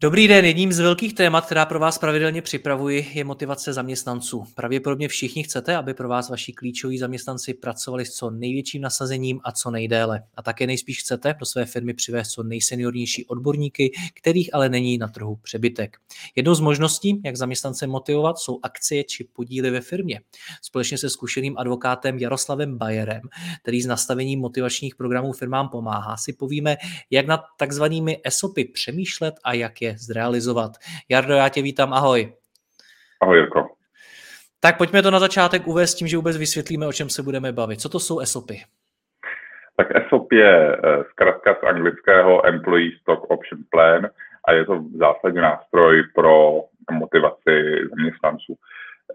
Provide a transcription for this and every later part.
Dobrý den, jedním z velkých témat, která pro vás pravidelně připravuji, je motivace zaměstnanců. Pravděpodobně všichni chcete, aby pro vás vaši klíčoví zaměstnanci pracovali s co největším nasazením a co nejdéle. A také nejspíš chcete do své firmy přivést co nejseniornější odborníky, kterých ale není na trhu přebytek. Jednou z možností, jak zaměstnance motivovat, jsou akcie či podíly ve firmě. Společně se zkušeným advokátem Jaroslavem Bajerem, který s nastavením motivačních programů firmám pomáhá, si povíme, jak nad takzvanými ESOPy přemýšlet a jak je je zrealizovat. Jardo, já tě vítám, ahoj. Ahoj, Jirko. Tak pojďme to na začátek uvést tím, že vůbec vysvětlíme, o čem se budeme bavit. Co to jsou ESOPy? Tak ESOP je eh, zkrátka z anglického Employee Stock Option Plan a je to v zásadě nástroj pro motivaci zaměstnanců.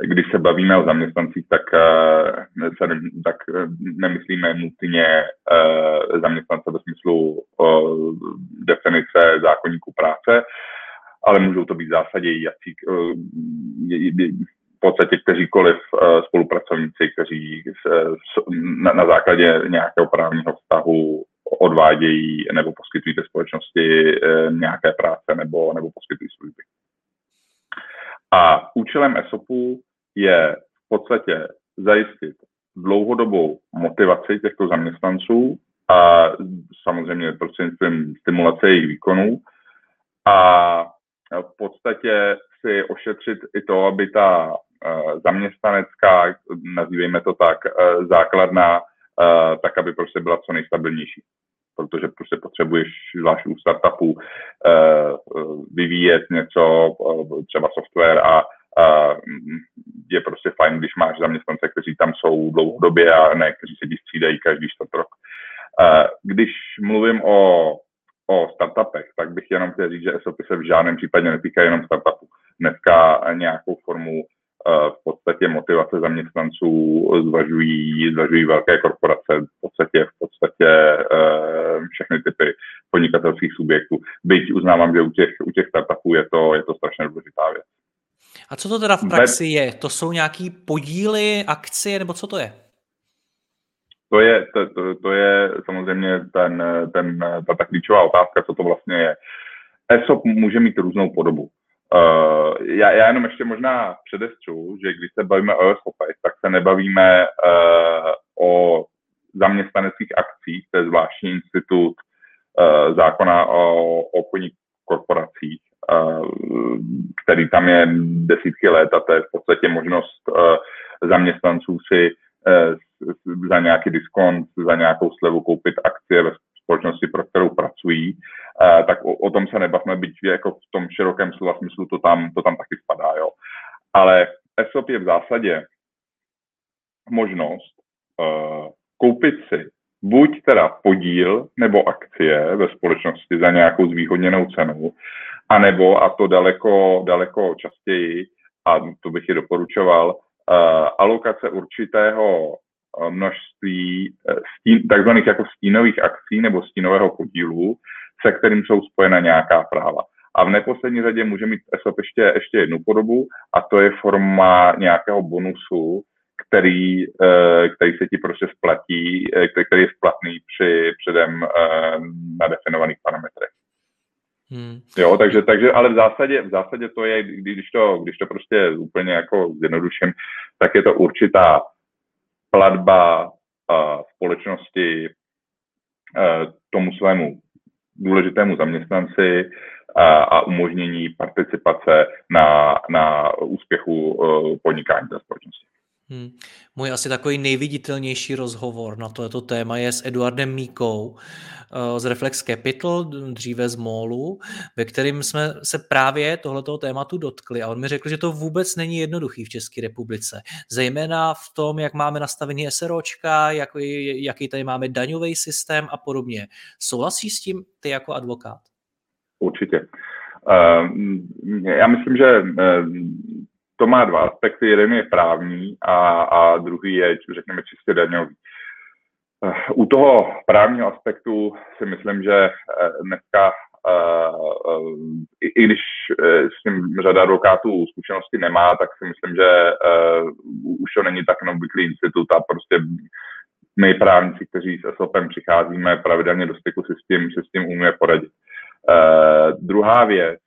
Když se bavíme o zaměstnancích, tak, eh, se, tak eh, nemyslíme nutně zaměstnance ve smyslu definice zákonníku práce, ale můžou to být v zásadě jací, v podstatě kteříkoliv spolupracovníci, kteří na, na základě nějakého právního vztahu odvádějí nebo poskytují té společnosti nějaké práce nebo, nebo poskytují služby. A účelem ESOPu je v podstatě zajistit dlouhodobou motivaci těchto zaměstnanců a samozřejmě prostřednictvím stimulace jejich výkonů a v podstatě si ošetřit i to, aby ta eh, zaměstnanecká, nazývejme to tak, eh, základna, eh, tak aby prostě byla co nejstabilnější. Protože prostě potřebuješ, zvlášť u startupů, vyvíjet něco, třeba software a je prostě fajn, když máš zaměstnance, kteří tam jsou dlouhodobě a ne, kteří se střídají každý čtvrt rok. Když mluvím o, o startupech, tak bych jenom chtěl říct, že SOP se v žádném případě netýká jenom startupu. Dneska nějakou formu v podstatě motivace zaměstnanců zvažují, zvažují velké korporace, v podstatě, v podstatě všechny typy podnikatelských subjektů. Byť uznávám, že u těch, u těch startupů je to, je to strašně důležitá věc. A co to teda v praxi je? To jsou nějaký podíly, akcie, nebo co to je? To je, to, to, to je samozřejmě ten, ten, ta, ta klíčová otázka, co to vlastně je. ESOP může mít různou podobu. Uh, já, já jenom ještě možná předestřu, že když se bavíme o ESOP, tak se nebavíme uh, o zaměstnaneckých akcích, to je zvláštní institut uh, zákona o obchodních korporacích, který tam je desítky let a to je v podstatě možnost zaměstnanců si za nějaký diskont, za nějakou slevu koupit akcie ve společnosti, pro kterou pracují, tak o, o tom se nebavme, byť jako v tom širokém slova smyslu to tam, to tam taky spadá, jo. Ale ESOP je v zásadě možnost uh, koupit si buď teda podíl nebo akcie ve společnosti za nějakou zvýhodněnou cenu, anebo, a to daleko, daleko častěji, a to bych je doporučoval, uh, alokace určitého eh, množství eh, stín, takzvaných jako stínových akcí nebo stínového podílu, se kterým jsou spojena nějaká práva. A v neposlední řadě může mít ESOP ještě, ještě jednu podobu, a to je forma nějakého bonusu, který, který se ti prostě splatí, který je splatný při předem nadefinovaných parametrech. Hmm. Jo, takže, takže, ale v zásadě, v zásadě to je, když to, když to prostě úplně jako zjednoduším, tak je to určitá platba společnosti uh, tomu svému důležitému zaměstnanci a, umožnění participace na, na úspěchu uh, podnikání té společnosti. Hmm. Můj asi takový nejviditelnější rozhovor na tohleto téma je s Eduardem Míkou eh, z Reflex Capital, dříve z MOLu, ve kterým jsme se právě tohleto tématu dotkli a on mi řekl, že to vůbec není jednoduchý v České republice. Zejména v tom, jak máme nastavený SROčka, jak, jaký tady máme daňový systém a podobně. Souhlasíš s tím ty jako advokát? Určitě. Uh, já myslím, že uh, to má dva aspekty. Jeden je právní a, a druhý je, řekněme, čistě daňový. Eh, u toho právního aspektu si myslím, že eh, dneska, eh, i když s tím řada advokátů zkušenosti nemá, tak si myslím, že už to není tak neobvyklý institut a prostě my právníci, kteří s SOPem přicházíme pravidelně do styku, si s tím, si s tím umíme poradit. Druhá věc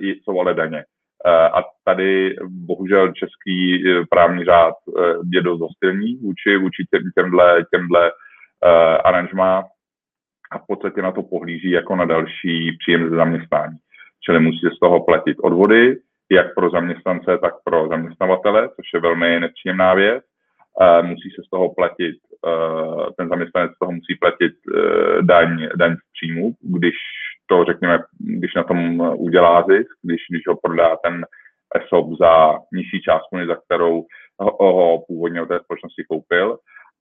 jsou ale daně. Eh, a tady bohužel český eh, právní řád eh, je dost hostilní vůči, vůči těmhle, těmhle aranžmá a v podstatě na to pohlíží jako na další příjem ze zaměstnání. Čili musí z toho platit odvody, jak pro zaměstnance, tak pro zaměstnavatele, což je velmi nepříjemná věc. Musí se z toho platit, ten zaměstnanec z toho musí platit daň, daň z příjmu, když to řekněme, když na tom udělá zisk, když, když ho prodá ten ESOP za nižší částku, než za kterou ho, ho původně od té společnosti koupil.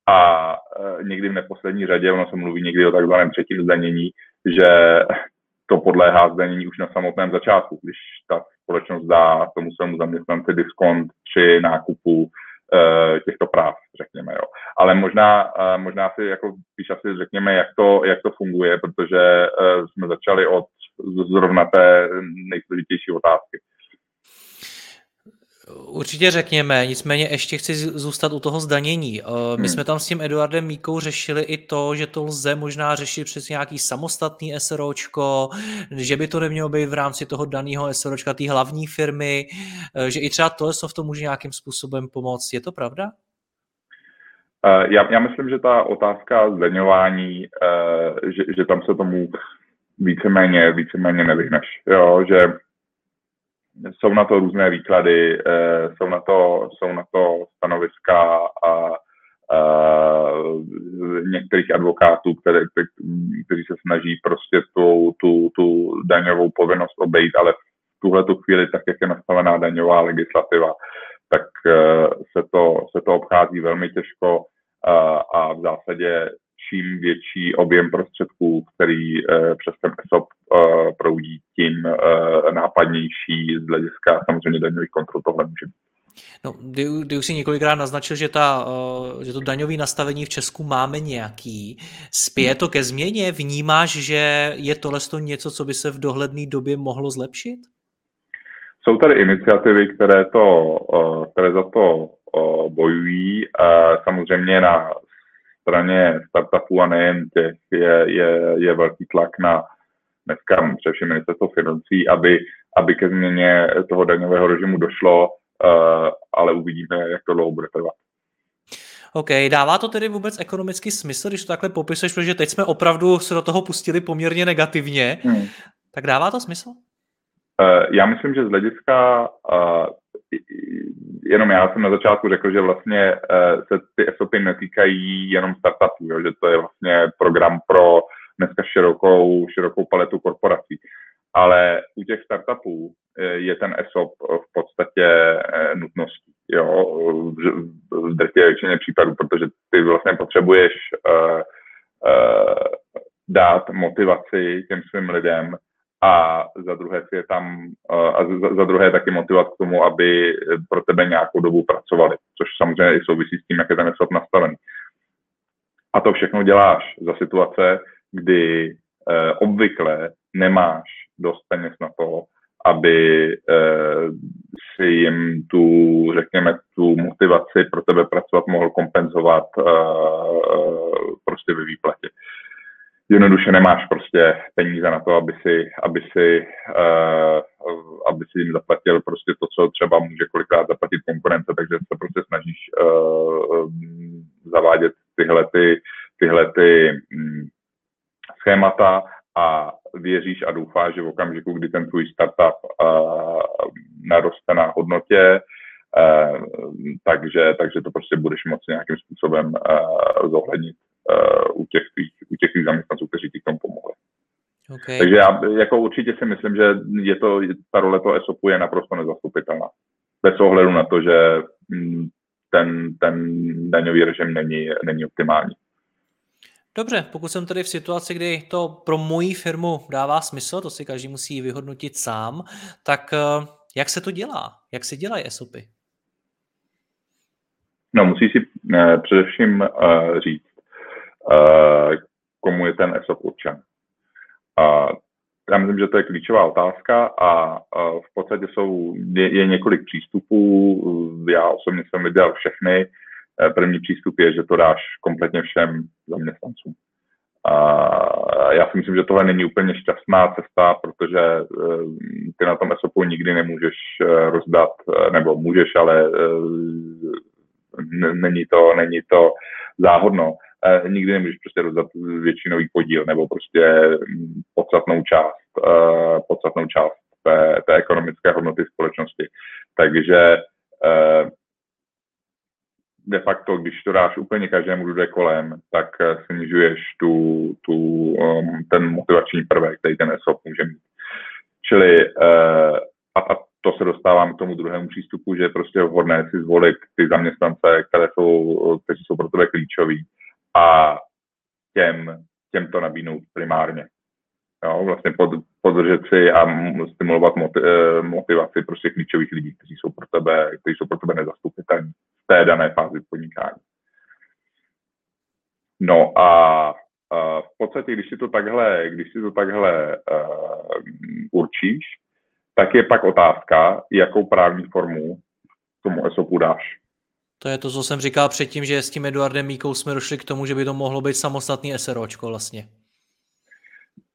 A e, někdy v neposlední řadě, ono se mluví někdy o takzvaném třetím zdanění, že to podléhá zdanění už na samotném začátku, když ta společnost dá tomu svému zaměstnanci diskont při nákupu těchto práv, řekněme. Jo. Ale možná, e, možná si jako spíš asi řekněme, jak to, jak to funguje, protože e, jsme začali od zrovna té nejsložitější otázky. Určitě řekněme, nicméně ještě chci zůstat u toho zdanění. Eh, my hmm. jsme tam s tím Eduardem Míkou řešili i to, že to lze možná řešit přes nějaký samostatný SROčko, že by to nemělo být v rámci toho daného SROčka té hlavní firmy, eh, že i třeba to v tom může nějakým způsobem pomoct. Je to pravda? Eh, já, já myslím, že ta otázka zdaňování, že, že tam se tomu víceméně, víceméně nevyhneš. Jo, že jsou na to různé výklady, eh, jsou na to, jsou na to stanoviska a, a některých advokátů, které, kteří se snaží prostě tu, tu, tu daňovou povinnost obejít, ale v tuhle tu chvíli, tak jak je nastavená daňová legislativa, tak eh, se to, se to obchází velmi těžko a v zásadě čím větší objem prostředků, který eh, přes ten ESOP proudí, tím eh, nápadnější z hlediska samozřejmě daňových kontrol tohle může být. No, ty, ty už si několikrát naznačil, že, ta, že to daňové nastavení v Česku máme nějaký. Spěje to ke změně? Vnímáš, že je tohle něco, co by se v dohledné době mohlo zlepšit? Jsou tady iniciativy, které, to, které za to bojují. Samozřejmě na straně startupů a nejen těch je, je, je velký tlak na dneska především ministerstvo financí, aby, aby ke změně toho daňového režimu došlo, uh, ale uvidíme, jak to dlouho bude trvat. OK, dává to tedy vůbec ekonomický smysl, když to takhle popisuješ, protože teď jsme opravdu se do toho pustili poměrně negativně, hmm. tak dává to smysl? Uh, já myslím, že z hlediska uh, jenom já jsem na začátku řekl, že vlastně se ty SOPy netýkají jenom startupů, že to je vlastně program pro dneska širokou, širokou paletu korporací. Ale u těch startupů uh, je ten ESOP v podstatě uh, nutností, jo, v, drtě většině případů, protože ty vlastně potřebuješ dát motivaci těm svým lidem, a za druhé si je tam, a za, za druhé taky motivovat k tomu, aby pro tebe nějakou dobu pracovali, což samozřejmě i souvisí s tím, jak je ten SOP nastavený. A to všechno děláš za situace, kdy eh, obvykle nemáš dost peněz na to, aby eh, si jim tu, řekněme, tu motivaci pro tebe pracovat mohl kompenzovat eh, prostě ve výplatě. Jednoduše nemáš prostě peníze na to, aby si, aby si, uh, aby si jim zaplatil prostě to, co třeba může kolikrát zaplatit konkurence, takže se prostě snažíš uh, zavádět tyhle, ty, tyhle ty um, schémata a věříš a doufáš, že v okamžiku, kdy ten tvůj startup uh, naroste na hodnotě Uh, takže, takže to prostě budeš moci nějakým způsobem uh, zohlednit uh, u, těch tvých, u těch tvých zaměstnanců, kteří ti k tomu pomohli. Okay. Takže já jako určitě si myslím, že je to, ta role toho ESOPu je naprosto nezastupitelná. Bez ohledu na to, že mm, ten, ten daňový režim není, není optimální. Dobře, pokud jsem tedy v situaci, kdy to pro moji firmu dává smysl, to si každý musí vyhodnotit sám, tak eh, jak se to dělá? Jak se dělají ESOPy? No, musí si uh, především uh, říct, uh, komu je ten ESOP určen. Uh, já myslím, že to je klíčová otázka a uh, v podstatě jsou, je, je několik přístupů. Já osobně jsem viděl všechny. Uh, první přístup je, že to dáš kompletně všem zaměstnancům. A já si myslím, že tohle není úplně šťastná cesta, protože ty na tom ESOPu nikdy nemůžeš rozdat, nebo můžeš, ale není to, není to záhodno. Nikdy nemůžeš prostě rozdat většinový podíl nebo prostě podstatnou část, podstatnou část té, té ekonomické hodnoty společnosti. Takže de facto, když to dáš úplně každému, kdo jde kolem, tak snižuješ tu, tu, um, ten motivační prvek, který ten ESOP může mít. Čili uh, a, a to se dostávám k tomu druhému přístupu, že je prostě vhodné si zvolit ty zaměstnance, které jsou, kteří jsou pro tebe klíčoví a těm, těm to nabídnout primárně. Jo, vlastně pod, podržet si a stimulovat eh, motivaci prostě klíčových lidí, kteří jsou pro tebe, kteří jsou pro tebe nezastupitelní v té dané fázi podnikání. No a v podstatě, když si to takhle, když si to takhle uh, určíš, tak je pak otázka, jakou právní formu tomu ESOPu dáš. To je to, co jsem říkal předtím, že s tím Eduardem Míkou jsme došli k tomu, že by to mohlo být samostatný SROčko vlastně.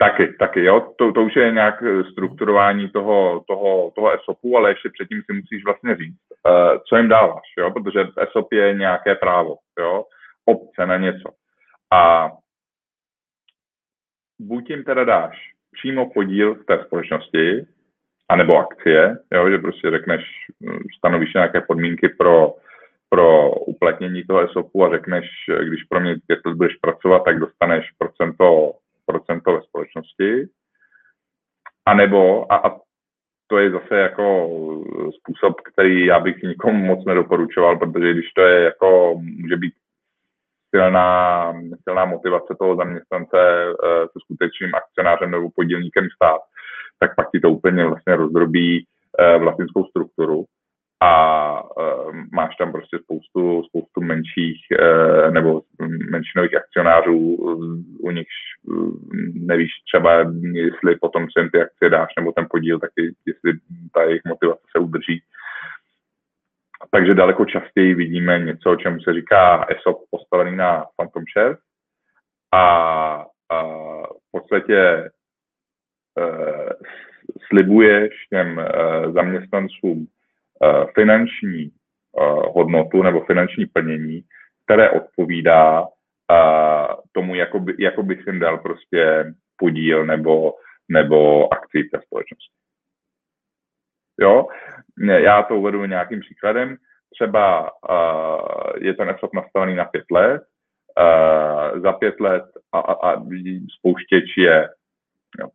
Taky, taky, jo. To, to už je nějak strukturování toho, toho, toho ESOPu, ale ještě předtím si musíš vlastně říct, uh, co jim dáváš, jo, protože ESOP je nějaké právo, jo, obce na něco. A buď jim teda dáš přímo podíl v té společnosti, anebo akcie, jo, že prostě řekneš, stanovíš nějaké podmínky pro, pro uplatnění toho ESOPu a řekneš, když pro mě pět let budeš pracovat, tak dostaneš procento, procento ve společnosti. A nebo, a, a to je zase jako způsob, který já bych nikomu moc nedoporučoval, protože když to je jako, může být silná, silná motivace toho zaměstnance eh, se skutečným akcionářem nebo podílníkem stát, tak pak ti to úplně vlastně rozdrobí eh, vlastnickou strukturu a uh, máš tam prostě spoustu, spoustu menších uh, nebo menšinových akcionářů, u nichž uh, nevíš třeba, jestli potom se jim ty akcie dáš nebo ten podíl, tak jestli ta jejich motivace se udrží. Takže daleko častěji vidíme něco, čemu se říká ESOP postavený na Phantom Shares a, a v podstatě uh, slibuješ těm uh, zaměstnancům finanční uh, hodnotu nebo finanční plnění, které odpovídá uh, tomu, jako, by, jako bych jim dal prostě podíl nebo, nebo akci té společnosti. Jo, já to uvedu nějakým příkladem. Třeba je ten ESOP nastavený na pět let, za pět let a, a, a spouštěč je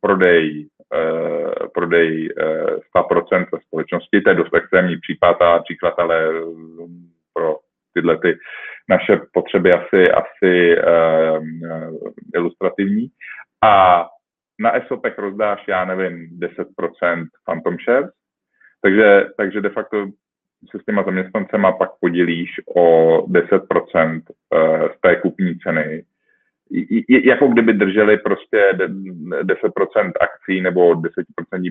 prodej, uh, prodej uh, 100% ve společnosti. To je dost extrémní případ a příklad, ale pro tyhle ty naše potřeby asi, asi uh, ilustrativní. A na ESOPech rozdáš, já nevím, 10% Phantom Shares, takže, takže de facto se s těma zaměstnancema pak podělíš o 10% eh, z té kupní ceny. Jako kdyby drželi prostě 10% akcí nebo 10%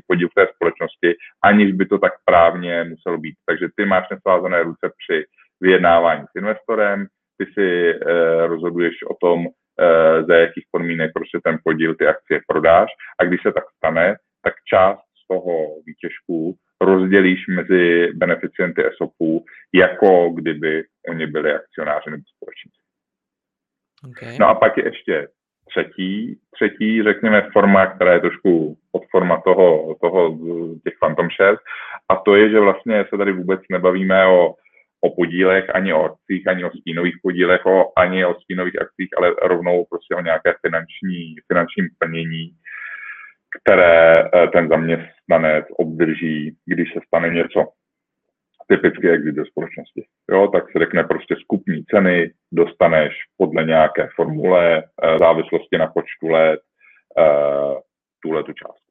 podíl té společnosti, aniž by to tak právně muselo být. Takže ty máš nesvázané ruce při vyjednávání s investorem, ty si eh, rozhoduješ o tom, eh, za jakých podmínek prostě ten podíl ty akcie prodáš a když se tak stane, tak část z toho výtěžku rozdělíš mezi beneficienty ESOPů, jako kdyby oni byli akcionáři nebo společníci. Okay. No a pak je ještě třetí, třetí, řekněme, forma, která je trošku od forma toho, toho těch Phantom Shares, a to je, že vlastně se tady vůbec nebavíme o, o podílech, ani o akcích, ani o stínových podílech, o, ani o stínových akcích, ale rovnou prostě o nějaké finanční, finančním plnění, které eh, ten zaměstnanec obdrží, když se stane něco typicky exit do společnosti. Jo, tak se řekne prostě skupní ceny, dostaneš podle nějaké formule, eh, závislosti na počtu let, eh, tuhle tu částku.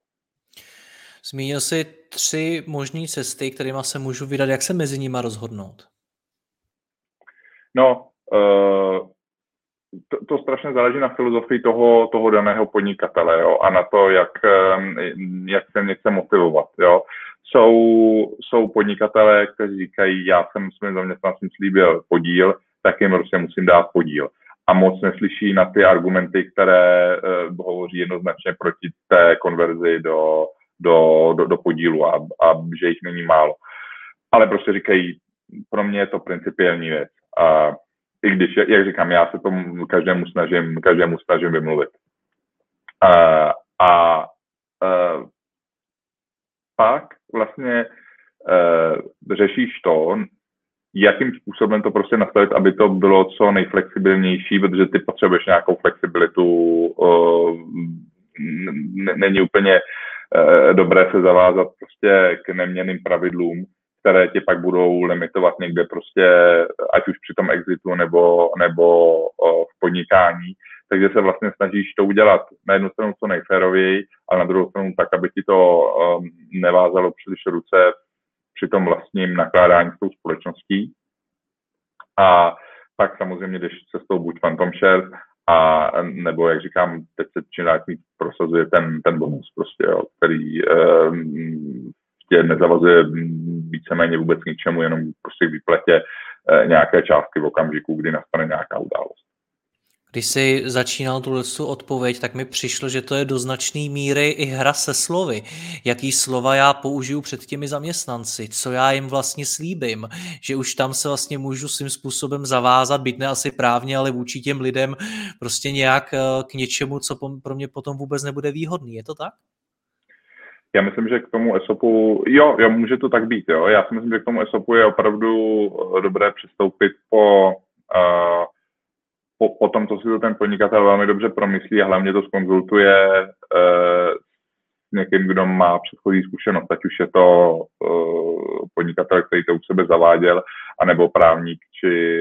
Zmínil jsi tři možné cesty, kterými se můžu vydat. Jak se mezi nimi rozhodnout? No, uh, to, to strašně záleží na filozofii toho, toho daného podnikatele jo, a na to, jak, jak se něco motivovat. Jo. Jsou, jsou podnikatelé, kteří říkají, já jsem svým zaměstnancům slíbil podíl, tak jim prostě musím dát podíl. A moc neslyší na ty argumenty, které uh, hovoří jednoznačně proti té konverzi do, do, do, do podílu a, a že jich není málo. Ale prostě říkají, pro mě je to principiální věc. A i když, jak říkám, já se tomu každému snažím, každému snažím vymluvit. A, a, a pak vlastně uh, řešíš to, jakým způsobem to prostě nastavit, aby to bylo co nejflexibilnější, protože ty potřebuješ nějakou flexibilitu, uh, není úplně uh, dobré se zavázat prostě k neměným pravidlům, které tě pak budou limitovat někde prostě, ať už při tom exitu nebo, nebo v podnikání. Takže se vlastně snažíš to udělat na jednu stranu co nejférověji, ale na druhou stranu tak, aby ti to um, nevázalo příliš ruce při tom vlastním nakládání s tou společností. A pak samozřejmě jdeš cestou buď Phantom Shares, a nebo jak říkám, teď se čím prosazuje ten, ten bonus prostě, jo, který um, tě nezavazuje víceméně vůbec k ničemu, jenom prostě k výpletě eh, nějaké částky v okamžiku, kdy nastane nějaká událost. Když jsi začínal tuhle odpověď, tak mi přišlo, že to je do značné míry i hra se slovy. Jaký slova já použiju před těmi zaměstnanci, co já jim vlastně slíbím, že už tam se vlastně můžu svým způsobem zavázat, byť ne asi právně, ale vůči těm lidem prostě nějak eh, k něčemu, co pro mě potom vůbec nebude výhodný. Je to tak? já myslím, že k tomu ESOPu, jo, jo, může to tak být, jo. Já si myslím, že k tomu ESOPu je opravdu eh, dobré přistoupit po, uh, po, tom, co si to ten podnikatel velmi dobře promyslí a hlavně to skonzultuje uh, s někým, kdo má předchozí zkušenost, ať už je to uh, podnikatel, který to u sebe zaváděl, anebo právník či,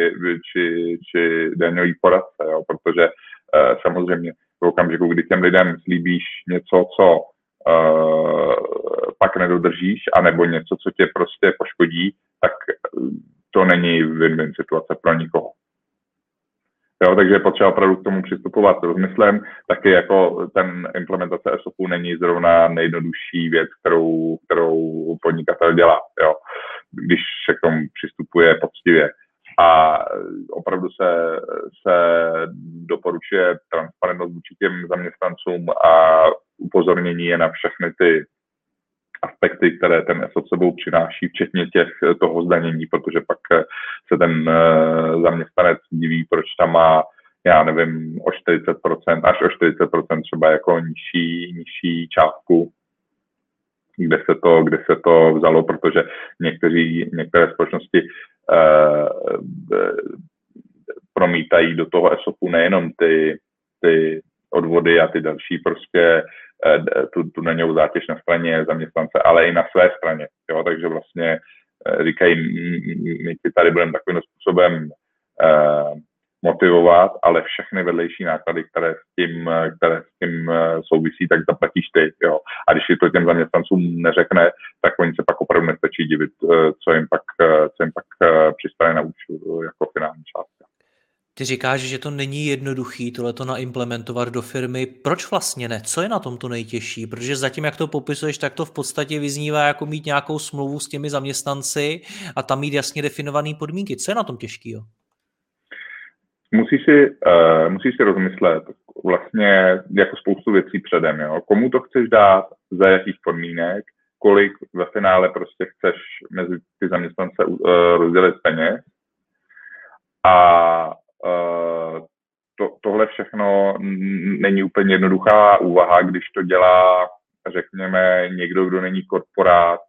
či, či daňový poradce, jo, protože uh, samozřejmě v okamžiku, kdy těm lidem slíbíš něco, co uh, pak nedodržíš, anebo něco, co tě prostě poškodí, tak to není win-win situace pro nikoho. Jo, takže je potřeba opravdu k tomu přistupovat s rozmyslem. Taky jako ten implementace ESOPu není zrovna nejjednodušší věc, kterou, kterou podnikatel dělá, jo, když se k tomu přistupuje poctivě. A opravdu se, se doporučuje transparentnost vůči těm zaměstnancům a upozornění je na všechny ty aspekty, které ten ESO sebou přináší, včetně těch toho zdanění, protože pak se ten eh, zaměstnanec diví, proč tam má já nevím, o 40%, až o 40% třeba jako nižší, nižší částku, kde se to, kde se to vzalo, protože někteří, některé společnosti eh, promítají do toho ESOPu nejenom ty, ty odvody a ty další prostě eh, tu, tu daňovou zátěž na straně zaměstnance, ale i na své straně. Jo? Takže vlastně eh, říkají, my ti tady budeme takovým způsobem eh, motivovat, ale všechny vedlejší náklady, které s tím, které s tím souvisí, tak zaplatíš ty. Jo. A když to těm zaměstnancům neřekne, tak oni se pak opravdu nestačí divit, co jim pak, co jim pak přistane na účtu jako finální částka. Ty říkáš, že to není jednoduchý tohleto naimplementovat do firmy. Proč vlastně ne? Co je na tom to nejtěžší? Protože zatím, jak to popisuješ, tak to v podstatě vyznívá jako mít nějakou smlouvu s těmi zaměstnanci a tam mít jasně definované podmínky. Co je na tom těžký? Musíš si, uh, musíš si rozmyslet vlastně jako spoustu věcí předem. Jo? Komu to chceš dát, za jakých podmínek, kolik ve finále prostě chceš mezi ty zaměstnance uh, rozdělit peněz a to, tohle všechno není úplně jednoduchá úvaha, když to dělá, řekněme, někdo, kdo není korporát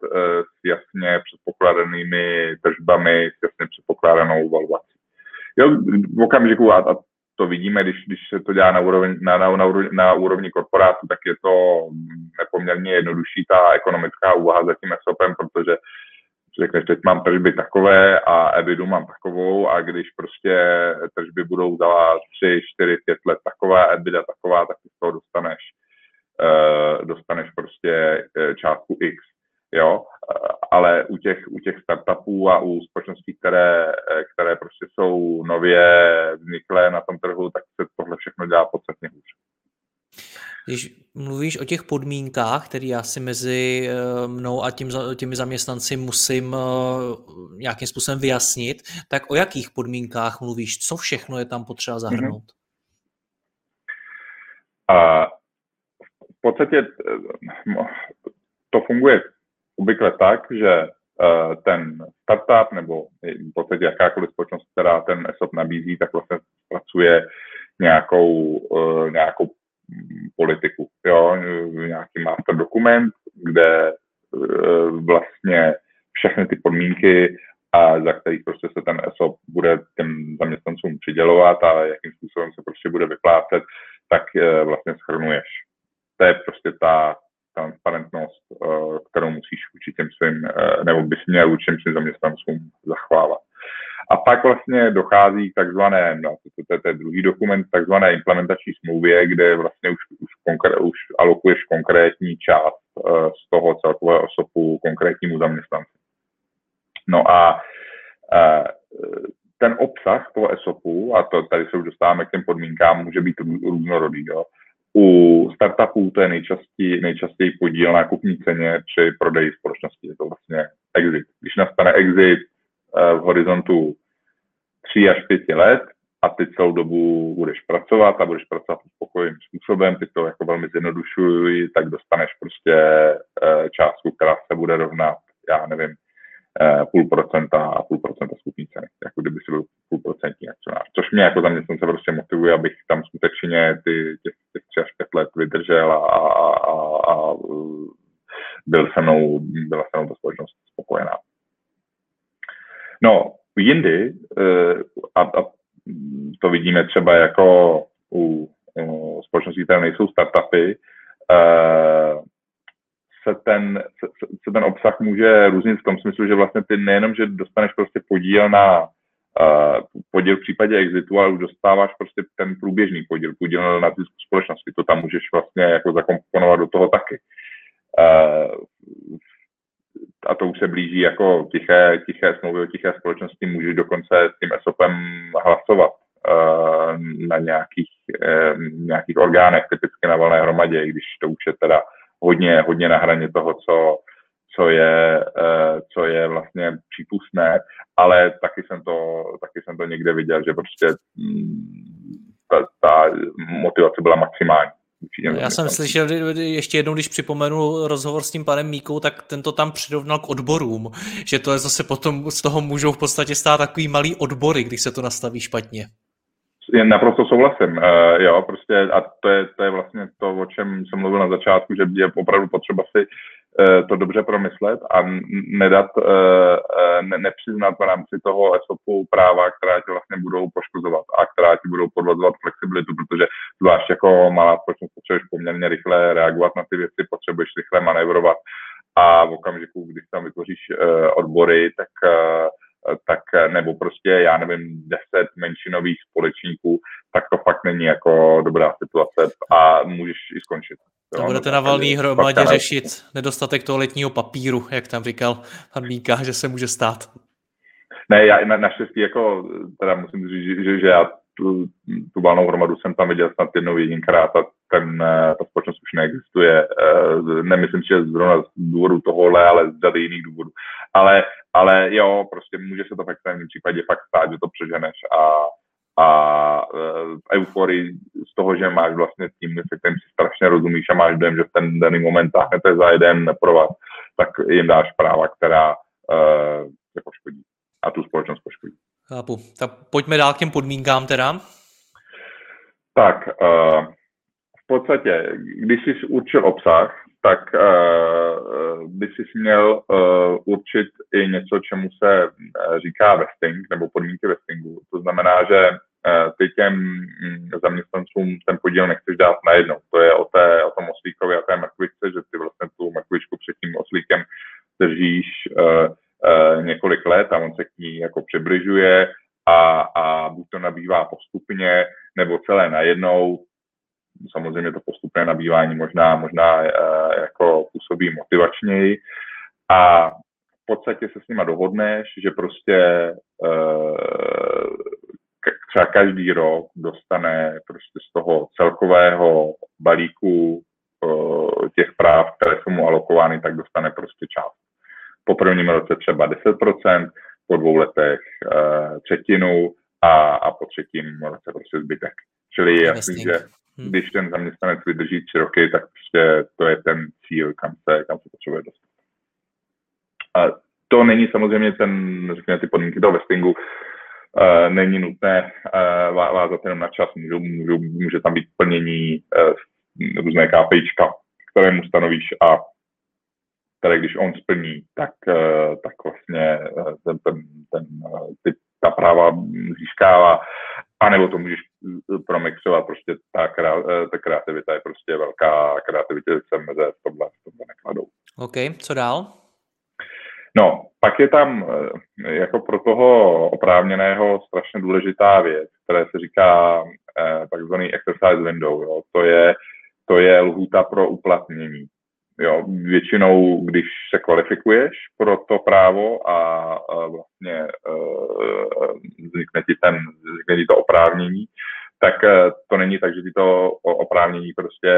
s jasně předpokládanými tržbami, s jasně předpokládanou valuací. Jo, v okamžiku, a, a to vidíme, když, když se to dělá na úrovni, na, na, na, na úrovni korporátu, tak je to nepoměrně jednodušší ta ekonomická úvaha za tím SOPem, protože řekneš, teď mám tržby takové a EBITu mám takovou a když prostě tržby budou za 3, 4, 5 let taková, EBITDA taková, tak z toho dostaneš, uh, dostaneš prostě uh, částku X. Jo, ale u těch, u těch startupů a u společností, které, které prostě jsou nově vzniklé na tom trhu, tak se tohle všechno dělá podstatně hůř. Když mluvíš o těch podmínkách, které já si mezi eh, mnou a tím, těmi zaměstnanci musím eh, nějakým způsobem vyjasnit, tak o jakých podmínkách mluvíš? Co všechno je tam potřeba zahrnout? Mm-hmm. A v podstatě eh, to funguje obvykle tak, že ten startup nebo v podstatě jakákoliv společnost, která ten ESOP nabízí, tak vlastně pracuje nějakou, nějakou politiku. Jo? Nějaký master dokument, kde e, vlastně všechny ty podmínky a za kterých prostě se ten ESOP bude těm zaměstnancům přidělovat a jakým způsobem se prostě bude vyplácet, tak e, vlastně schrnuješ. To je prostě ta transparentnost, e, kterou musíš vůči těm svým, nebo bys měl vůči svým zaměstnancům zachovávat. A pak vlastně dochází k takzvané, no, to, to, to je druhý dokument, takzvané implementační smlouvě, kde vlastně už, už, konkré, už alokuješ konkrétní část uh, z toho celkového osobu konkrétnímu zaměstnanci. No a uh, ten obsah toho ESOPu, a to, tady se už dostáváme k těm podmínkám, může být různorodý. Jo. U startupů to je nejčastěji, nejčastěji podíl na kupní ceně při prodeji společnosti. Je to vlastně exit. Když nastane exit, v horizontu 3 až 5 let a ty celou dobu budeš pracovat a budeš pracovat uspokojivým způsobem, ty to jako velmi zjednodušují, tak dostaneš prostě eh, částku, která se bude rovnat, já nevím, eh, půl procenta a půl procenta skupní ceny, jako kdyby si byl půl procentní akcionář. Což mě jako zaměstnance prostě motivuje, abych tam skutečně ty, těch, těch tři až pět let vydržel a, a, a, a byl se mnou, byla se mnou ta společnost. No, jindy, eh, a, a to vidíme třeba jako u, společností, které nejsou startupy, eh, se ten, se, se ten obsah může různit v tom smyslu, že vlastně ty nejenom, že dostaneš prostě podíl na uh, podíl v případě exitu, ale už dostáváš prostě ten průběžný podíl, podíl na zisku společnosti. To tam můžeš vlastně jako zakomponovat do toho taky. Uh, a to už se blíží jako tiché, tiché smlouvy o tiché společnosti, můžeš dokonce s tím ESOPem hlasovat uh, na nějakých, uh, nějakých orgánech, typicky na volné hromadě, když to už je teda hodně, hodně na hraně toho, co, co je, uh, co je vlastně přípustné, ale taky jsem to, taky jsem to někde viděl, že prostě mm, ta, ta motivace byla maximální. Já jsem slyšel ještě jednou, když připomenu rozhovor s tím panem Míkou, tak tento tam přirovnal k odborům, že to je zase potom z toho můžou v podstatě stát takový malý odbory, když se to nastaví špatně. Naprosto souhlasím, uh, jo, prostě a to je, to je vlastně to, o čem jsem mluvil na začátku, že je opravdu potřeba si to dobře promyslet a nedat, eh, eh, ne, nepřiznat v rámci toho ESOPu práva, která tě vlastně budou poškozovat a která ti budou podvazovat flexibilitu, protože zvlášť jako malá společnost potřebuješ poměrně rychle reagovat na ty věci, potřebuješ rychle manévrovat a v okamžiku, když tam vytvoříš odbory, tak tak nebo prostě, já nevím, deset menšinových společníků, tak to fakt není jako dobrá situace a můžeš i skončit. A budete na valný hromadě řešit nedostatek toaletního papíru, jak tam říkal pan Míka, že se může stát. Ne, já na, naštěstí jako, teda musím říct, že, že já tu, tu valnou hromadu jsem tam viděl snad jednou jedinkrát a ten, eh, ta společnost už neexistuje. Eh, nemyslím si, že zrovna z důvodu tohohle, ale z řady jiných důvodů. Ale, ale jo, prostě může se to v extrémním případě fakt stát, že to přeženeš a a uh, euforii z toho, že máš vlastně tým, se kterým si strašně rozumíš a máš dojem, že v ten daný moment táhnete za jeden provaz, tak jim dáš práva, která uh, se poškodí a tu společnost poškodí. Chápu. Tak pojďme dál k těm podmínkám teda. Tak, uh, v podstatě, když jsi určil obsah, tak uh, by si měl uh, určit i něco, čemu se říká vesting, nebo podmínky vestingu. To znamená, že uh, ty těm mm, zaměstnancům ten podíl nechceš dát najednou. To je o, té, o tom oslíkovi a té mrkvičce, že ty vlastně tu mrkvičku před tím oslíkem držíš uh, uh, několik let a on se k ní jako přibližuje a, a buď to nabývá postupně, nebo celé najednou. Samozřejmě to postupné nabývání možná, možná uh, jako působí motivačněji. A v podstatě se s nima dohodneš, že prostě uh, třeba každý rok dostane prostě z toho celkového balíku uh, těch práv, které jsou mu alokovány, tak dostane prostě část. Po prvním roce třeba 10%, po dvou letech třetinu a, a po třetím roce prostě zbytek. Čili je jasný, že hmm. když ten zaměstnanec vydrží tři roky, tak prostě to je ten cíl, kam se, kam se potřebuje dostat. A to není samozřejmě ten, řekněme, ty podmínky toho vestingu, uh, není nutné uh, vázat jenom na čas, můžu, můžu, může tam být plnění uh, různé KPIčka, které mu stanovíš a které když on splní, tak, uh, tak vlastně ten, ten, ten, ty, ta práva získává, anebo to můžeš promixovat, prostě ta, ta kreativita je prostě velká, kreativitě se meze v tomhle, v tomhle nekladou. OK, co dál? No, pak je tam eh, jako pro toho oprávněného strašně důležitá věc, které se říká eh, takzvaný exercise window. Jo. To, je, to je lhůta pro uplatnění. Jo, většinou, když se kvalifikuješ pro to právo a, a vlastně uh, vznikne, ti ten, vznikne ti to oprávnění, tak uh, to není tak, že ti to oprávnění prostě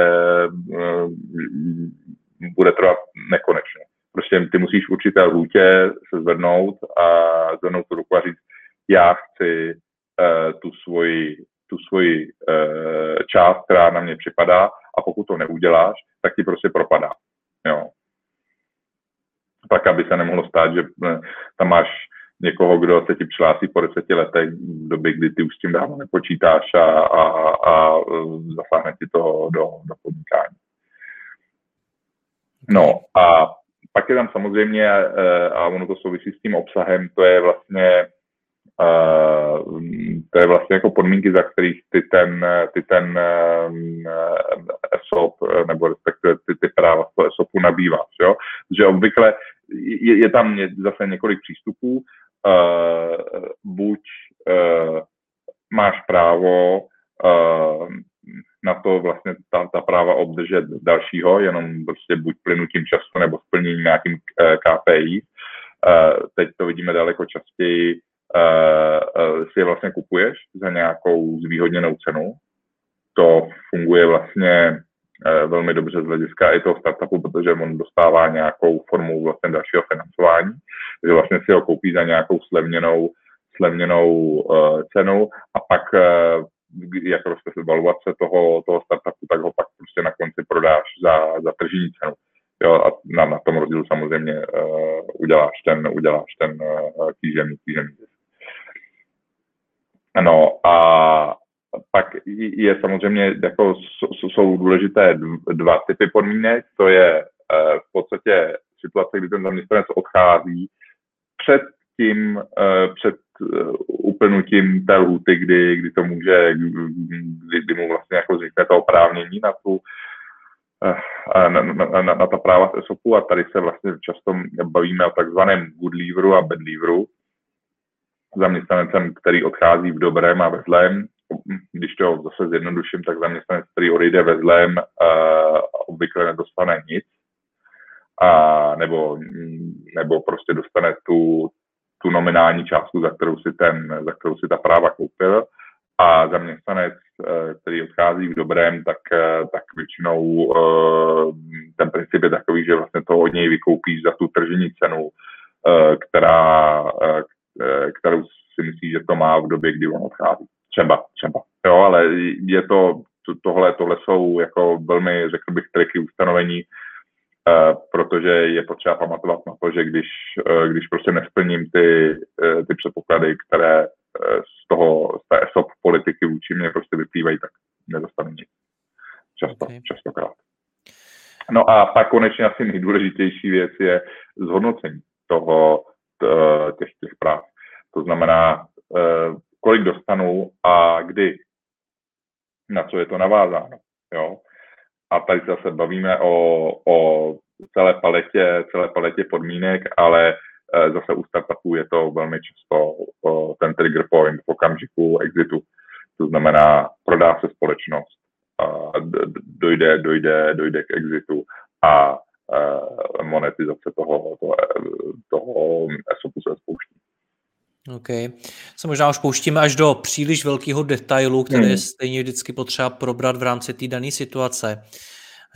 bude trvat nekonečně prostě ty musíš v určité lhůtě se zvednout a zvednout tu ruku a říct, já chci tu svoji, tu svoji část, která na mě připadá a pokud to neuděláš, tak ti prostě propadá. Jo. Tak, aby se nemohlo stát, že uh, tam máš někoho, kdo se ti přihlásí po deseti letech, v době, kdy ty už s tím dávno nepočítáš a, a, a zasáhne ti to do, do podnikání. No a pak je tam samozřejmě, eh, a ono to souvisí s tím obsahem, to je vlastně to je vlastně jako podmínky, za kterých ty ten, ty ten ESOP, nebo respektive ty, ty práva z toho ESOPu nabýváš, jo? Že obvykle je, je tam zase několik přístupů, uh, buď máš právo na to vlastně ta, ta práva obdržet dalšího, jenom prostě buď plynutím času nebo splněním nějakým uh, KPI. Teď to vidíme daleko častěji, si je vlastně kupuješ za nějakou zvýhodněnou cenu. To funguje vlastně uh, velmi dobře z hlediska i toho startupu, protože on dostává nějakou formu vlastně dalšího financování, takže vlastně si ho koupí za nějakou slevněnou, slevněnou cenu a pak jak roste valuace toho, toho startupu, tak ho pak prostě na konci prodáš za, za tržní cenu. Jo, a na, na tom rozdílu samozřejmě uh, uděláš ten, uděláš ten uh, kýžený, kýžený No a pak je samozřejmě, jako jsou důležité dva typy podmínek, to je uh, v podstatě situace, kdy ten zaměstnanec odchází před tím, uh, před uh, uplnutím té lhuty, kdy, kdy to může, kdy, kdy mu vlastně jako vznikne to oprávnění na tu na, na, na, na ta práva z ESOPu a tady se vlastně často bavíme o takzvaném good leaveru a bad leaveru. Zaměstnancem, který odchází v dobrém a ve zlém, když to zase zjednoduším, tak zaměstnanec, který odejde ve zlém, uh, obvykle nedostane nic, a, nebo, nebo prostě dostane tu, tu nominální částku, za kterou si, ten, za kterou si ta práva koupil. A zaměstnanec, eh, který odchází v dobrém, tak, eh, tak většinou eh, ten princip je takový, že vlastně to od něj vykoupíš za tu tržní cenu, která, kterou si myslí, že to má v době, kdy on odchází. Třeba, třeba. Jo, ale je to, tohle, tohle jsou jako velmi, řekl bych, triky ustanovení, Eh, protože je potřeba pamatovat na to, že když, eh, když prostě nesplním ty, eh, ty předpoklady, které z toho, z té ESOP politiky vůči mě prostě vyplývají, tak nedostanu nic. Často, okay. častokrát. No a pak konečně asi nejdůležitější věc je zhodnocení toho, těch, těch práv. To znamená, kolik dostanu a kdy, na co je to navázáno. Jo? A tady se zase bavíme o, o celé paletě, celé paletě podmínek, ale eh, zase u startupů je to velmi často ten trigger point v okamžiku exitu. To znamená, prodá se společnost, dojde, dojde, dojde k exitu a eh, monetizace toho, toho, toho ESOPu se spouští. OK. Se možná už pouštíme až do příliš velkého detailu, který hmm. je stejně vždycky potřeba probrat v rámci té dané situace.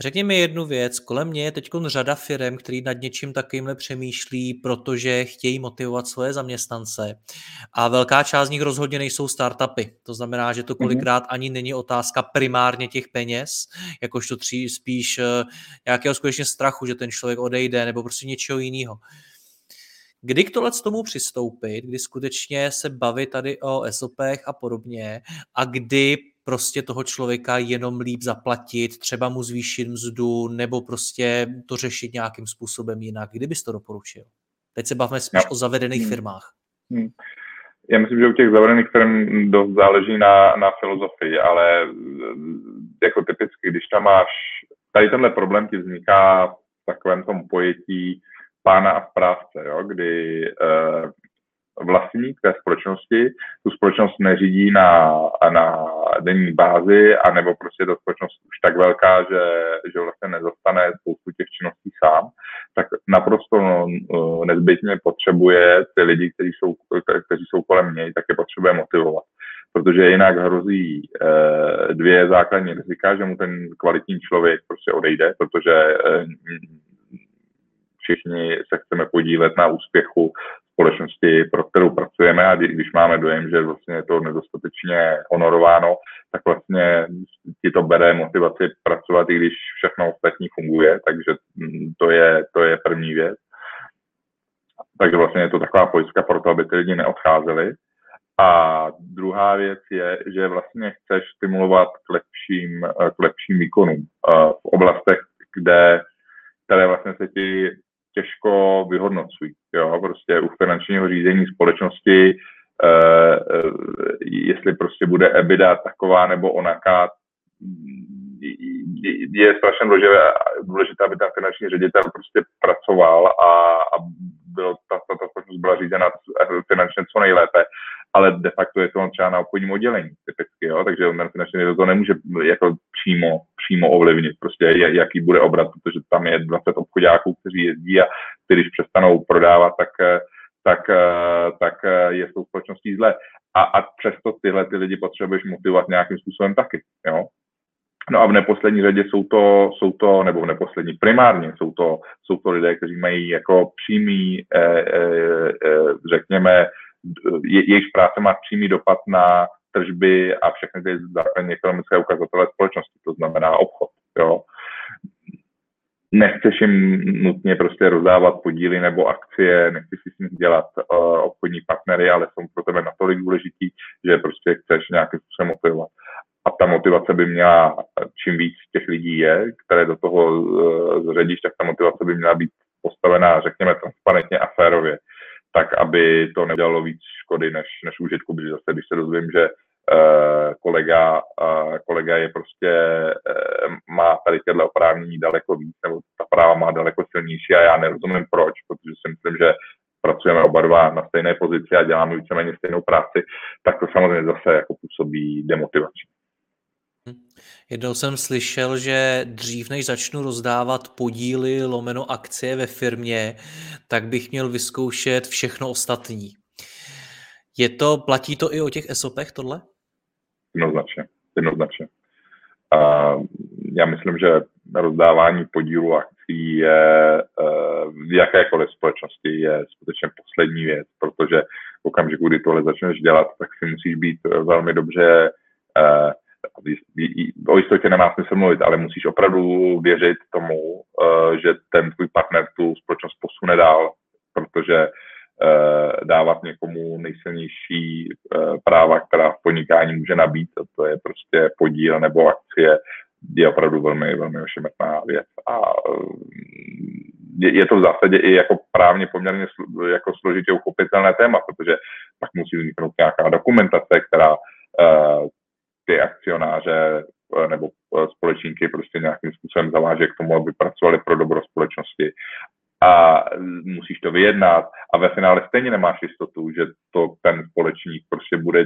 Řekni mi jednu věc, kolem mě je teď řada firm, který nad něčím takovýmhle přemýšlí, protože chtějí motivovat svoje zaměstnance a velká část z nich rozhodně nejsou startupy. To znamená, že to mhm. kolikrát ani není otázka primárně těch peněz, jakožto tří, spíš uh, nějakého skutečně strachu, že ten člověk odejde nebo prostě něčeho jiného. Kdy k tohle tomu přistoupit, kdy skutečně se bavit tady o SOPech a podobně a kdy prostě toho člověka jenom líp zaplatit, třeba mu zvýšit mzdu nebo prostě to řešit nějakým způsobem jinak. Kdy bys to doporučil? Teď se bavíme spíš no. o zavedených hmm. firmách. Hmm. Já myslím, že u těch zavedených firm dost záleží na, na filozofii, ale jako typicky, když tam máš, tady tenhle problém ti vzniká v takovém tom pojetí pána a správce, jo, kdy uh, vlastník té společnosti tu společnost neřídí na, na denní bázi, anebo prostě ta společnost už tak velká, že, že vlastně nezastane spoustu těch činností sám, tak naprosto no, nezbytně potřebuje ty lidi, kteří jsou, kteří jsou kolem něj, tak je potřebuje motivovat. Protože jinak hrozí eh, dvě základní rizika, že mu ten kvalitní člověk prostě odejde, protože eh, všichni se chceme podílet na úspěchu společnosti, pro kterou pracujeme a když máme dojem, že vlastně je to nedostatečně honorováno, tak vlastně ti to bere motivaci pracovat, i když všechno ostatní funguje, takže mm, to je, to je první věc. Takže vlastně je to taková pojistka pro to, aby ty lidi neodcházeli. A druhá věc je, že vlastně chceš stimulovat k lepším, k lepším výkonům eh, v oblastech, kde, které vlastně se ti těžko vyhodnocují. Jo? Prostě u finančního řízení společnosti, eh, eh, jestli prostě bude EBITDA taková nebo onaká, je strašně důležité, důležité, aby ten finanční ředitel prostě pracoval a, a byl, ta, ta, ta společnost byla řízena finančně co nejlépe, ale de facto je to třeba na obchodním oddělení typicky, jo? takže ten finanční to nemůže jako přímo, přímo ovlivnit, prostě jaký bude obrat, protože tam je 20 obchodáků, kteří jezdí a když přestanou prodávat, tak, tak, tak je s tou společností zle. A, a přesto tyhle ty lidi potřebuješ motivovat nějakým způsobem taky. Jo? No a v neposlední řadě jsou to, jsou to, nebo v neposlední primárně jsou to, jsou to lidé, kteří mají jako přímý, eh, eh, eh řekněme, je, jejich práce má přímý dopad na tržby a všechny ty základní ekonomické ukazatele společnosti, to znamená obchod. Jo. Nechceš jim nutně prostě rozdávat podíly nebo akcie, nechceš si s nich dělat uh, obchodní partnery, ale jsou pro tebe natolik důležitý, že prostě chceš nějakým způsobem motivovat. A ta motivace by měla, čím víc těch lidí je, které do toho uh, zředíš, tak ta motivace by měla být postavená, řekněme, transparentně a férově tak aby to nedělalo víc škody než, než užitku, protože zase, když se dozvím, že uh, kolega, uh, kolega je prostě, uh, má tady těhle oprávnění daleko víc, nebo ta práva má daleko silnější a já nerozumím proč, protože si myslím, že pracujeme oba dva na stejné pozici a děláme víceméně stejnou práci, tak to samozřejmě zase jako působí demotivací. Jednou jsem slyšel, že dřív než začnu rozdávat podíly lomeno akcie ve firmě, tak bych měl vyzkoušet všechno ostatní. Je to, platí to i o těch ESOPech tohle? Jednoznačně, jednoznačně. A já myslím, že rozdávání podílu akcí je e, v jakékoliv společnosti je skutečně poslední věc, protože v okamžiku, kdy tohle začneš dělat, tak si musíš být velmi dobře e, o jistotě nemá smysl mluvit, ale musíš opravdu věřit tomu, eh, že ten tvůj partner tu společnost posune dál, protože dávat někomu nejsilnější práva, která v podnikání může nabít, a to je prostě podíl nebo akcie, je opravdu velmi, velmi ošemetná věc. A je, je to v zásadě i jako právně poměrně sl, jako složitě uchopitelné téma, protože pak musí vzniknout nějaká dokumentace, která ty akcionáře uh, nebo uh, společníky prostě nějakým způsobem zaváže k tomu, aby pracovali pro dobro společnosti. A musíš to vyjednat. A ve finále stejně nemáš jistotu, že to ten společník prostě bude,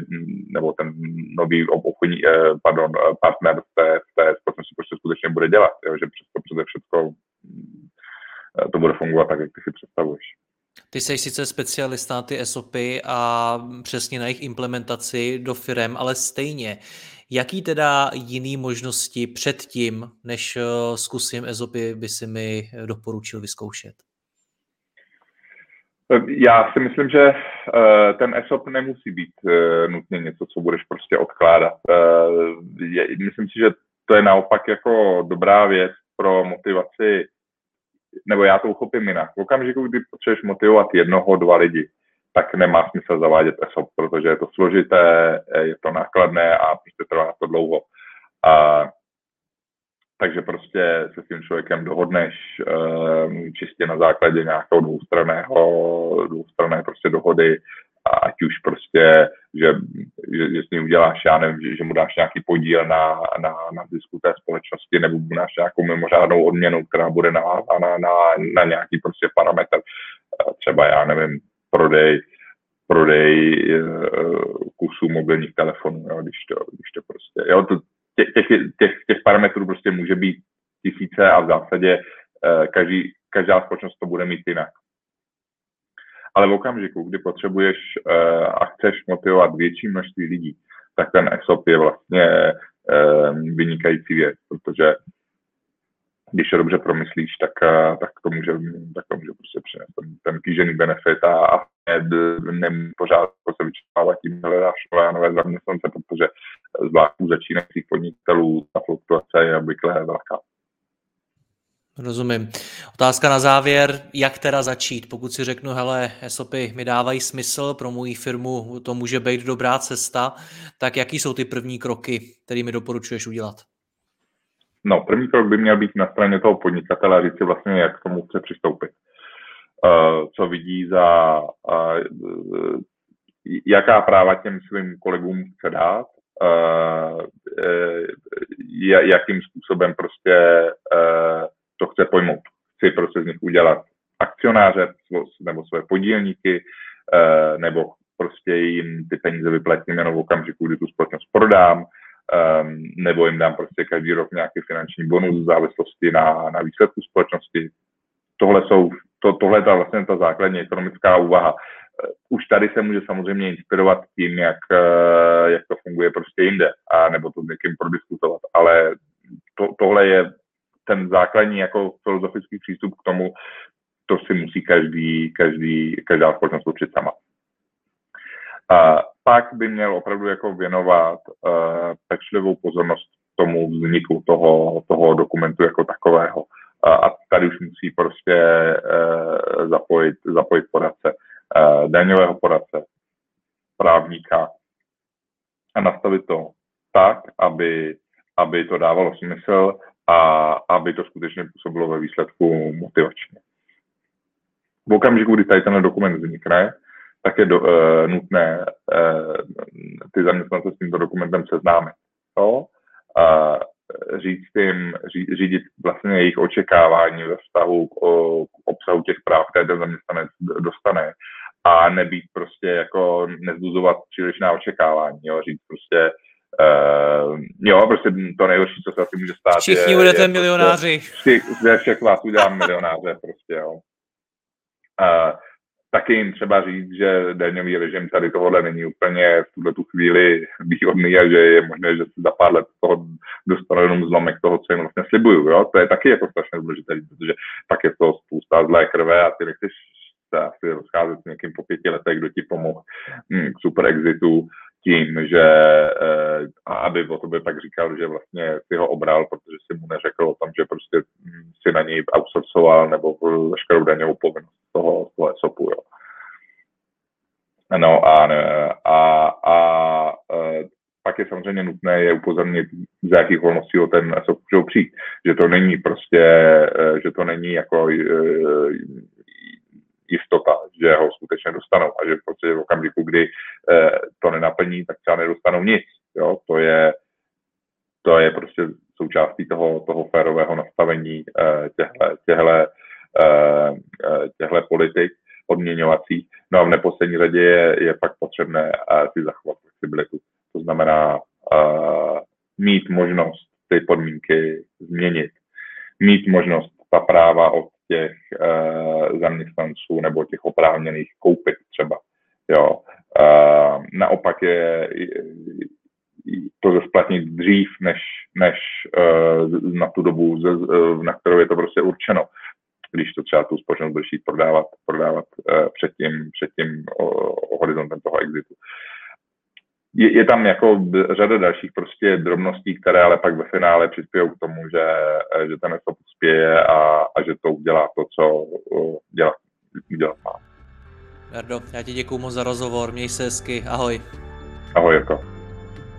nebo ten nový obchodní, pardon, partner v té, v té společnosti prostě skutečně bude dělat, jo, že přesto přede všechno to bude fungovat tak, jak ty si představuješ. Ty jsi sice specialista na ty SOPy a přesně na jejich implementaci do firem, ale stejně, jaký teda jiný možnosti předtím, než eh, zkusím SOPy, by si mi doporučil vyzkoušet? Já si myslím, že eh, ten ESOP nemusí být eh, nutně něco, co budeš prostě odkládat. Myslím si, že to je naopak jako dobrá věc pro motivaci nebo já to uchopím jinak. V okamžiku, kdy potřebuješ motivovat jednoho, dva lidi, tak nemá smysl zavádět ESOP, protože je to složité, je to nákladné a prostě trvá to dlouho. A, takže prostě se s tím člověkem dohodneš um, čistě na základě nějakého dvoustranného, dvoustranné prostě dohody ať už prostě, že, že, že s ním uděláš, já nevím, že, že mu dáš nějaký podíl na, na, na zisku té společnosti, nebo mu dáš nějakou mimořádnou odměnu, která bude navázána na, na nějaký prostě parametr, třeba já nevím, prodej, prodej uh, kusů mobilních telefonů, jo, když, to, když to prostě, jo, to, těch, těch, těch, parametrů prostě může být tisíce a v zásadě uh, každý, každá společnost to bude mít jinak. Ale v okamžiku, kdy potřebuješ uh, a chceš motivovat větší množství lidí, tak ten ESOP je vlastně vynikající věc, protože když to dobře promyslíš, tak, uh, tak, to může, tak to může prostě přinést ten, ten kýžený benefit a, a nemůže pořád se vyčerpávat tím, hledáš nové nové zaměstnance, protože zvlášť u začínajících podnikatelů ta fluktuace je obvykle velká. Rozumím. Otázka na závěr, jak teda začít? Pokud si řeknu, hele, ESOPy mi dávají smysl, pro moji firmu to může být dobrá cesta, tak jaký jsou ty první kroky, které mi doporučuješ udělat? No, první krok by měl být na straně toho podnikatele a říct si vlastně, jak k tomu chce přistoupit. Uh, co vidí za, uh, jaká práva těm svým kolegům chce dát, uh, jakým způsobem prostě to chce pojmout. Chci prostě z nich udělat akcionáře nebo své podílníky, eh, nebo prostě jim ty peníze vyplatím jenom v okamžiku, kdy tu společnost prodám, ehm, nebo jim dám prostě každý rok nějaký finanční bonus v závislosti na, na výsledku společnosti. Tohle jsou, to, tohle je ta vlastně ta základní ekonomická úvaha. Eh, už tady se může samozřejmě inspirovat tím, jak, eh, jak to funguje prostě jinde, a nebo to s někým prodiskutovat, ale to, tohle je ten základní jako filozofický přístup k tomu, to si musí každý, každý, každá společnost učit sama. A pak by měl opravdu jako věnovat uh, pečlivou pozornost tomu vzniku toho, toho dokumentu jako takového. Uh, a tady už musí prostě uh, zapojit, zapojit poradce, uh, daňového poradce, právníka a nastavit to tak, aby, aby to dávalo smysl a aby to skutečně působilo ve výsledku motivačně. V okamžiku, kdy tady ten dokument vznikne, tak je do, uh, nutné uh, ty zaměstnance s tímto dokumentem seznámit. Jo? A říct jim, ří, řídit vlastně jejich očekávání ve vztahu k, k obsahu těch práv, které ten zaměstnanec dostane a nebýt prostě jako nezbuzovat přílišná očekávání, jo? říct prostě Uh, jo, prostě to nejhorší, co se asi může stát. Všichni je, budete je, prostě milionáři. Prostě, ze všech vás udělám milionáře, prostě, jo. Uh, taky jim třeba říct, že daňový režim tady tohohle není úplně v tuhle tu chvíli výhodný a že je možné, že za pár let toho dostane jenom zlomek toho, co jim vlastně slibuju. Jo? To je taky jako strašně důležité, protože tak je to spousta zlé krve a ty nechceš se asi rozcházet s někým po pěti letech, kdo ti pomohl hm, k super exitu tím, že eh, aby o tobě pak říkal, že vlastně si ho obral, protože si mu neřekl o tom, že prostě hm, si na něj outsourcoval nebo veškerou daňovou povinnost toho, toho ESOPu. Jo. No a, a, a, pak je samozřejmě nutné je upozornit, za jakých okolností o ten ESOP můžou přijít. Že to není prostě, že to není jako jistota, že ho skutečně dostanou a že v podstatě v okamžiku, kdy to nenaplní, tak třeba nedostanou nic. Jo? To je to je prostě součástí toho, toho férového nastavení těchto politik odměňovacích. No a v neposlední řadě je, je fakt potřebné si zachovat flexibilitu. To znamená mít možnost ty podmínky změnit, mít možnost ta práva od těch uh, zaměstnanců nebo těch oprávněných koupit třeba. Jo. Uh, naopak je, to zesplatnit dřív, než, než uh, na tu dobu, uh, na kterou je to prostě určeno. Když to třeba tu společnost bude prodávat, prodávat uh, před tím, před tím uh, horizontem toho exitu. Je, je tam jako řada dalších prostě drobností, které ale pak ve finále přispějí k tomu, že, že ten ESOP uspěje a, a že to udělá to, co dělat, dělat má. Jardo, já ti děkuji moc za rozhovor, měj se hezky, ahoj. Ahoj, Jirko.